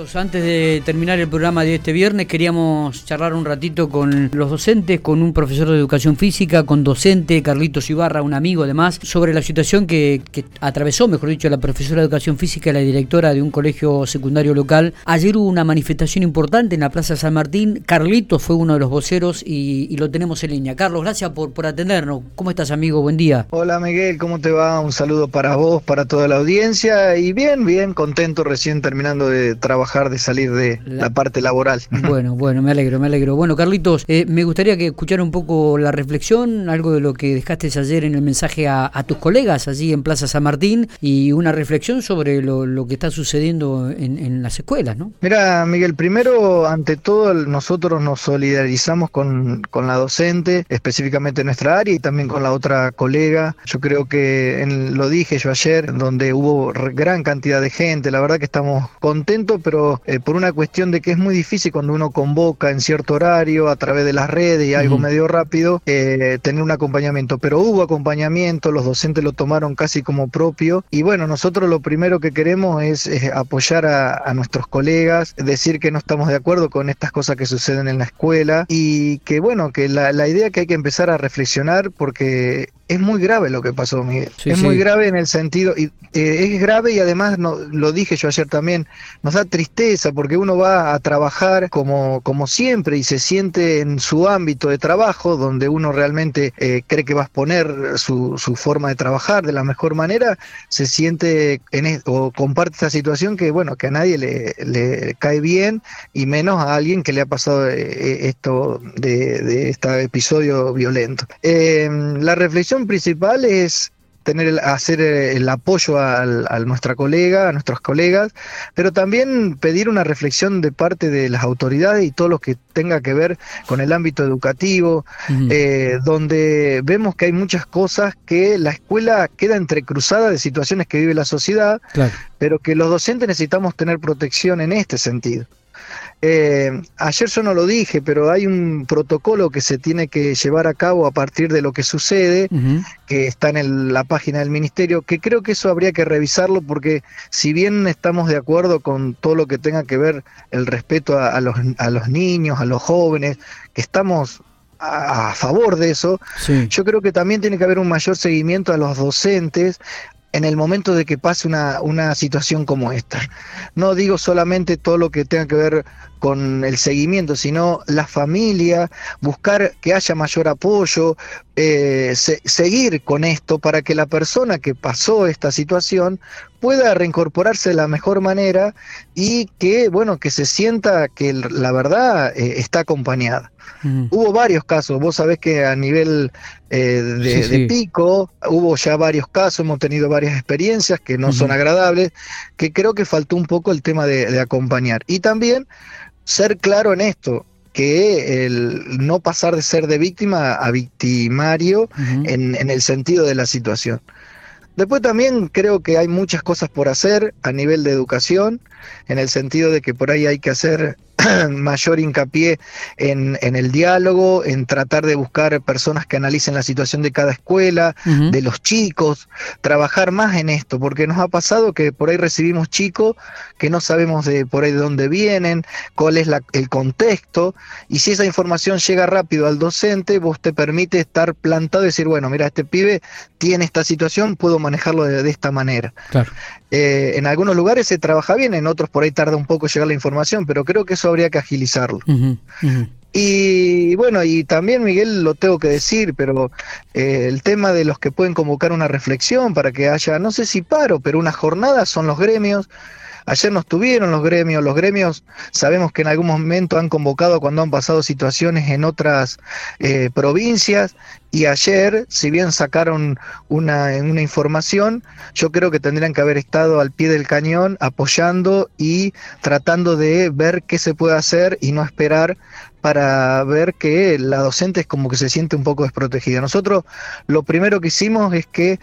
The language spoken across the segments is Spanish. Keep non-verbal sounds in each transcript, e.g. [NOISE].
Antes de terminar el programa de este viernes, queríamos charlar un ratito con los docentes, con un profesor de educación física, con docente, Carlitos Ibarra, un amigo además, sobre la situación que, atravesó, mejor dicho, la profesora de educación física la directora de un colegio secundario local. Ayer hubo una manifestación importante en la Plaza San Martín. Carlitos fue uno de los voceros y, lo tenemos en línea. Carlos, gracias por atendernos. ¿Cómo estás, amigo? Buen día. Hola, Miguel, ¿cómo te va? Un saludo para vos, para toda la audiencia y bien, bien, contento recién terminando de trabajar, de salir de la, parte laboral. Bueno, [LAUGHS] bueno, me alegro, me alegro. Bueno, Carlitos, eh, me gustaría que escuchara un poco la reflexión, algo de lo que dejaste ayer en el mensaje a, tus colegas allí en Plaza San Martín y una reflexión sobre lo, que está sucediendo en, las escuelas, ¿no? Mira, Miguel, primero, ante todo, nosotros nos solidarizamos con, con la docente, específicamente en nuestra área y también con la otra colega. Yo creo que en, lo dije yo ayer, donde hubo gran cantidad de gente, la verdad que estamos contentos, pero eh, por una cuestión de que es muy difícil cuando uno convoca en cierto horario a través de las redes y algo medio rápido, eh, tener un acompañamiento. Pero hubo acompañamiento, los docentes lo tomaron casi como propio y bueno, nosotros lo primero que queremos es, apoyar a, nuestros colegas, decir que no estamos de acuerdo con estas cosas que suceden en la escuela y que bueno, que la, la idea que hay que empezar a reflexionar porque es muy grave lo que pasó, Miguel. es muy grave en el sentido, y, eh, es grave y además no, lo dije yo ayer también, nos da tristeza porque uno va a trabajar como, como siempre y se siente en su ámbito de trabajo, donde uno realmente eh, cree que va a exponer su, su, forma de trabajar de la mejor manera, se siente en, o comparte esta situación que, bueno, que a nadie le, le cae bien y menos a alguien que le ha pasado eh, esto de, de este episodio violento. la reflexión principal es tener hacer el apoyo a, nuestra colega, a nuestros colegas, pero también pedir una reflexión de parte de las autoridades y todo lo que tenga que ver con el ámbito educativo, eh, donde vemos que hay muchas cosas que la escuela queda entrecruzada de situaciones que vive la sociedad, pero que los docentes necesitamos tener protección en este sentido. Eh, ayer yo no lo dije, pero hay un protocolo que se tiene que llevar a cabo a partir de lo que sucede, que está en la página del ministerio, que creo que eso habría que revisarlo porque si bien estamos de acuerdo con todo lo que tenga que ver el respeto a, los, a los niños, a los jóvenes, que estamos a, favor de eso, yo creo que también tiene que haber un mayor seguimiento a los docentes, en el momento de que pase una, una, situación como esta. No digo solamente todo lo que tenga que ver con el seguimiento, sino la familia, buscar que haya mayor apoyo, eh, seguir con esto para que la persona que pasó esta situación pueda reincorporarse de la mejor manera y que, bueno, que se sienta que la verdad eh, está acompañada. Hubo varios casos, vos sabés que a nivel eh, de, pico hubo ya varios casos, hemos tenido varias experiencias que no son agradables, que creo que faltó un poco el tema de, acompañar. Y también ser claro en esto, que el no pasar de ser de víctima a victimario en, en, el sentido de la situación. Después también creo que hay muchas cosas por hacer a nivel de educación, en el sentido de que por ahí hay que hacer [CLEARS THROAT] mayor hincapié en, el diálogo, en tratar de buscar personas que analicen la situación de cada escuela, de los chicos, trabajar más en esto, porque nos ha pasado que por ahí recibimos chicos que no sabemos de por ahí de dónde vienen, cuál es el contexto, y si esa información llega rápido al docente, vos te permite estar plantado y decir, bueno, mira, este pibe tiene esta situación, puedo manejarlo de, esta manera. Eh, en algunos lugares se trabaja bien, en otros por ahí tarda un poco llegar la información, pero creo que eso habría que agilizarlo. Y bueno, y también Miguel lo tengo que decir, pero eh, el tema de los que pueden convocar una reflexión para que haya, no sé si paro, pero una jornada son los gremios. Ayer nos tuvieron los gremios, los gremios sabemos que en algún momento han convocado cuando han pasado situaciones en otras eh, provincias y ayer, si bien sacaron una, una información, yo creo que tendrían que haber estado al pie del cañón apoyando y tratando de ver qué se puede hacer y no esperar para ver que la docente es como que se siente un poco desprotegida. Nosotros lo primero que hicimos es que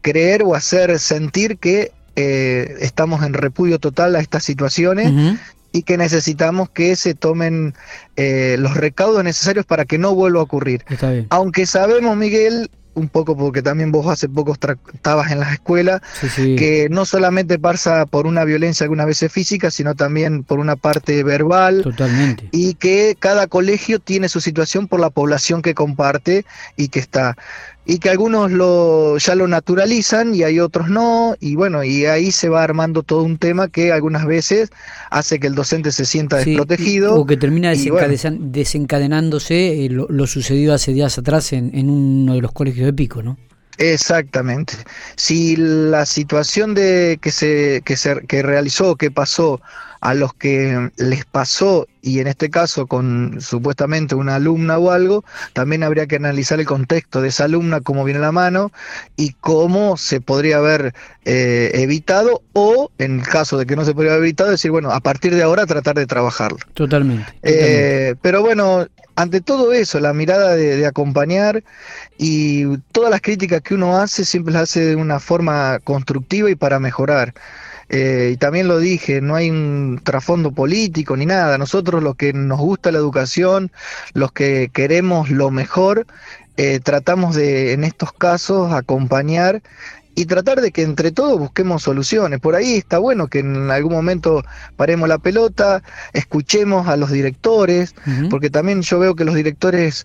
creer o hacer sentir que eh, estamos en repudio total a estas situaciones y que necesitamos que se tomen eh, los recaudos necesarios para que no vuelva a ocurrir. Aunque sabemos, Miguel, un poco porque también vos hace poco estabas en las escuelas, que no solamente pasa por una violencia algunas veces física, sino también por una parte verbal. Totalmente. Y que cada colegio tiene su situación por la población que comparte y que está y que algunos lo, ya lo naturalizan y hay otros no, y bueno, y ahí se va armando todo un tema que algunas veces hace que el docente se sienta desprotegido. O que termina desencadenándose eh, lo, sucedido hace días atrás en, en uno de los colegios de Pico, ¿no? Exactamente. Si la situación de que se que se que realizó, que pasó a los que les pasó, y en este caso con supuestamente una alumna o algo, también habría que analizar el contexto de esa alumna, cómo viene la mano y cómo se podría haber eh, evitado o, en el caso de que no se podría haber evitado, decir, bueno, a partir de ahora tratar de trabajarlo. Totalmente. Eh, pero bueno, ante todo eso, la mirada de, de, acompañar y todas las críticas que uno hace siempre las hace de una forma constructiva y para mejorar. Eh, y también lo dije, no hay un trasfondo político ni nada. Nosotros los que nos gusta la educación, los que queremos lo mejor, eh, tratamos de, en estos casos, acompañar y tratar de que entre todos busquemos soluciones. Por ahí está bueno que en algún momento paremos la pelota, escuchemos a los directores, porque también yo veo que los directores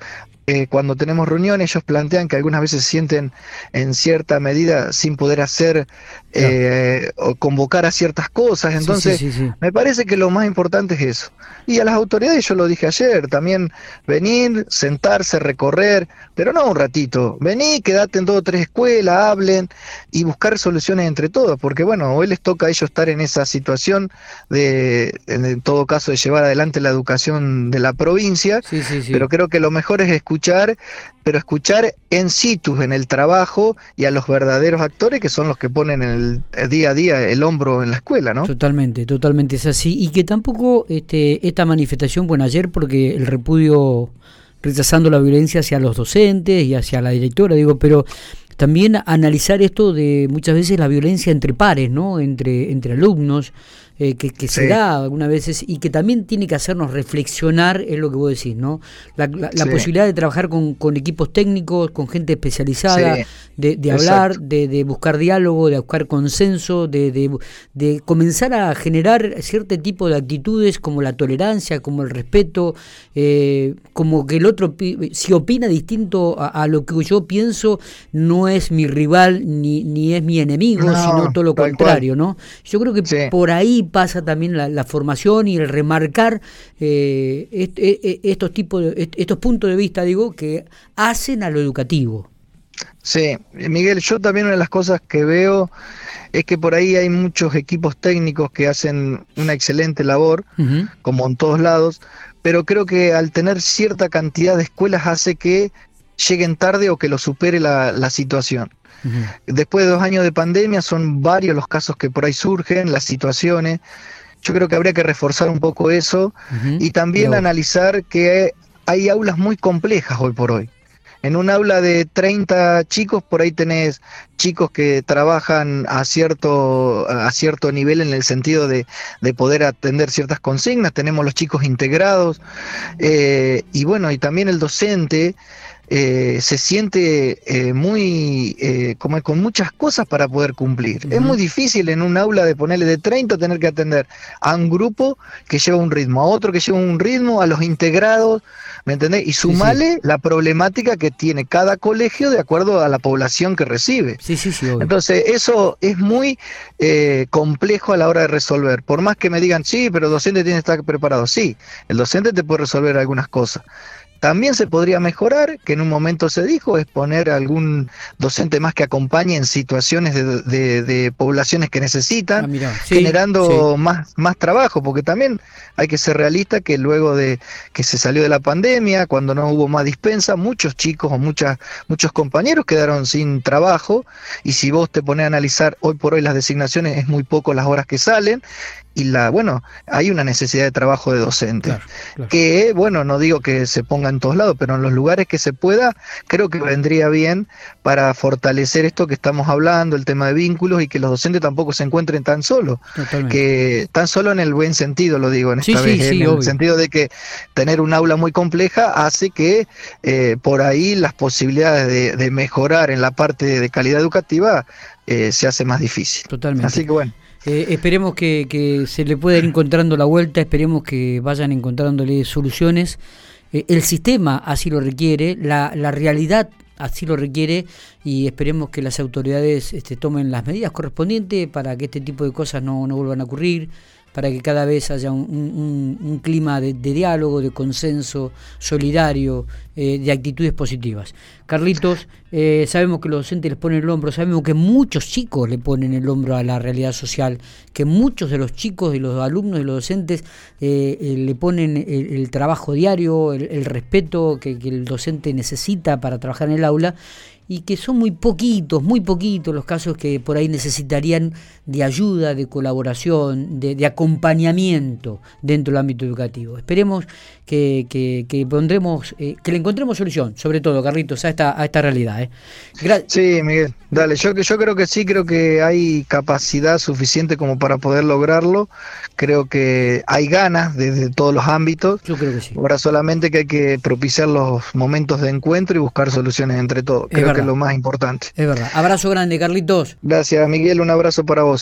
eh, cuando tenemos reuniones, ellos plantean que algunas veces se sienten en cierta medida sin poder hacer eh, o convocar a ciertas cosas. Entonces, me parece que lo más importante es eso. Y a las autoridades, yo lo dije ayer, también venir, sentarse, recorrer, pero no un ratito. Vení, quedate en dos o tres escuelas, hablen y buscar soluciones entre todos, porque bueno, hoy les toca a ellos estar en esa situación de, en todo caso, de llevar adelante la educación de la provincia, pero creo que lo mejor es escuchar escuchar, pero escuchar en situ, en el trabajo y a los verdaderos actores que son los que ponen el, día a día el hombro en la escuela, ¿no? Totalmente, totalmente es así. Y que tampoco este, esta manifestación, bueno, ayer porque el repudio rechazando la violencia hacia los docentes y hacia la directora, digo, pero también analizar esto de muchas veces la violencia entre pares, ¿no? Entre, entre alumnos, eh, que, se da algunas veces y que también tiene que hacernos reflexionar, es lo que vos decís, ¿no? La, posibilidad de trabajar con, con, equipos técnicos, con gente especializada, de, hablar, de, buscar diálogo, de buscar consenso, de, de, comenzar a generar cierto tipo de actitudes como la tolerancia, como el respeto, eh, como que el otro, si opina distinto a, lo que yo pienso, no es mi rival ni, ni es mi enemigo, sino todo lo contrario, ¿no? Yo creo que por ahí pasa también la, formación y el remarcar eh, e, e, estos tipos estos puntos de vista digo que hacen a lo educativo. Sí Miguel yo también una de las cosas que veo es que por ahí hay muchos equipos técnicos que hacen una excelente labor como en todos lados pero creo que al tener cierta cantidad de escuelas hace que lleguen tarde o que lo supere la situación Después de dos años de pandemia son varios los casos que por ahí surgen, las situaciones. Yo creo que habría que reforzar un poco eso y también analizar que hay aulas muy complejas hoy por hoy. En un aula de 30 chicos, por ahí tenés chicos que trabajan a cierto, a cierto nivel en el sentido de, poder atender ciertas consignas, tenemos los chicos integrados, eh, y bueno, y también el docente eh, se siente eh, muy eh, como con muchas cosas para poder cumplir. Es muy difícil en un aula de ponerle de 30 tener que atender a un grupo que lleva un ritmo, a otro que lleva un ritmo, a los integrados, ¿me entendés? Y sumale la problemática que tiene cada colegio de acuerdo a la población que recibe. Sí, sí, sí. Entonces, eso es muy complejo a la hora de resolver. Por más que me digan, sí, pero el docente tiene que estar preparado. Sí, el docente te puede resolver algunas cosas también se podría mejorar, que en un momento se dijo, es poner algún docente más que acompañe en situaciones de, poblaciones que necesitan, ah, generando Más, más trabajo, porque también hay que ser realista que luego de que se salió de la pandemia, cuando no hubo más dispensa, muchos chicos o muchas, muchos compañeros quedaron sin trabajo, y si vos te pones a analizar hoy por hoy las designaciones, es muy poco las horas que salen, y la, bueno, hay una necesidad de trabajo de docente, que, bueno, no digo que se ponga en todos lados, pero en los lugares que se pueda, creo que vendría bien para fortalecer esto que estamos hablando, el tema de vínculos y que los docentes tampoco se encuentren tan solos, que tan solo en el buen sentido, lo digo en esta vez, en el sentido de que tener un aula muy compleja hace que eh, por ahí las posibilidades de, mejorar en la parte de calidad educativa eh, se hace más difícil. Totalmente. Así que bueno. Eh, esperemos que, se le pueda ir encontrando la vuelta, esperemos que vayan encontrándole soluciones. el sistema así lo requiere, la, la realidad así lo requiere y esperemos que las autoridades este, tomen las medidas correspondientes para que este tipo de cosas no, no vuelvan a ocurrir para que cada vez haya un, clima de, diálogo, de consenso solidario, eh, de actitudes positivas. Carlitos, eh, sabemos que los docentes les ponen el hombro, sabemos que muchos chicos le ponen el hombro a la realidad social, que muchos de los chicos, de los alumnos, de los docentes eh, le ponen el, trabajo diario, el, respeto que el docente necesita para trabajar en el aula y que son muy poquitos, muy poquitos los casos que por ahí necesitarían de ayuda, de colaboración, de, acompañamiento dentro del ámbito educativo. Esperemos que, que, pondremos, eh, que le encontremos solución, sobre todo, Carlitos, a esta, a esta realidad. ¿eh? sí, Miguel, dale, yo, yo creo que sí, creo que hay capacidad suficiente como para poder lograrlo, creo que hay ganas desde todos los ámbitos. Yo creo que sí. Ahora solamente que hay que propiciar los momentos de encuentro y buscar soluciones entre todos. Creo que es lo más importante. Es verdad. Abrazo grande, Carlitos. Gracias, Miguel. Un abrazo para vos.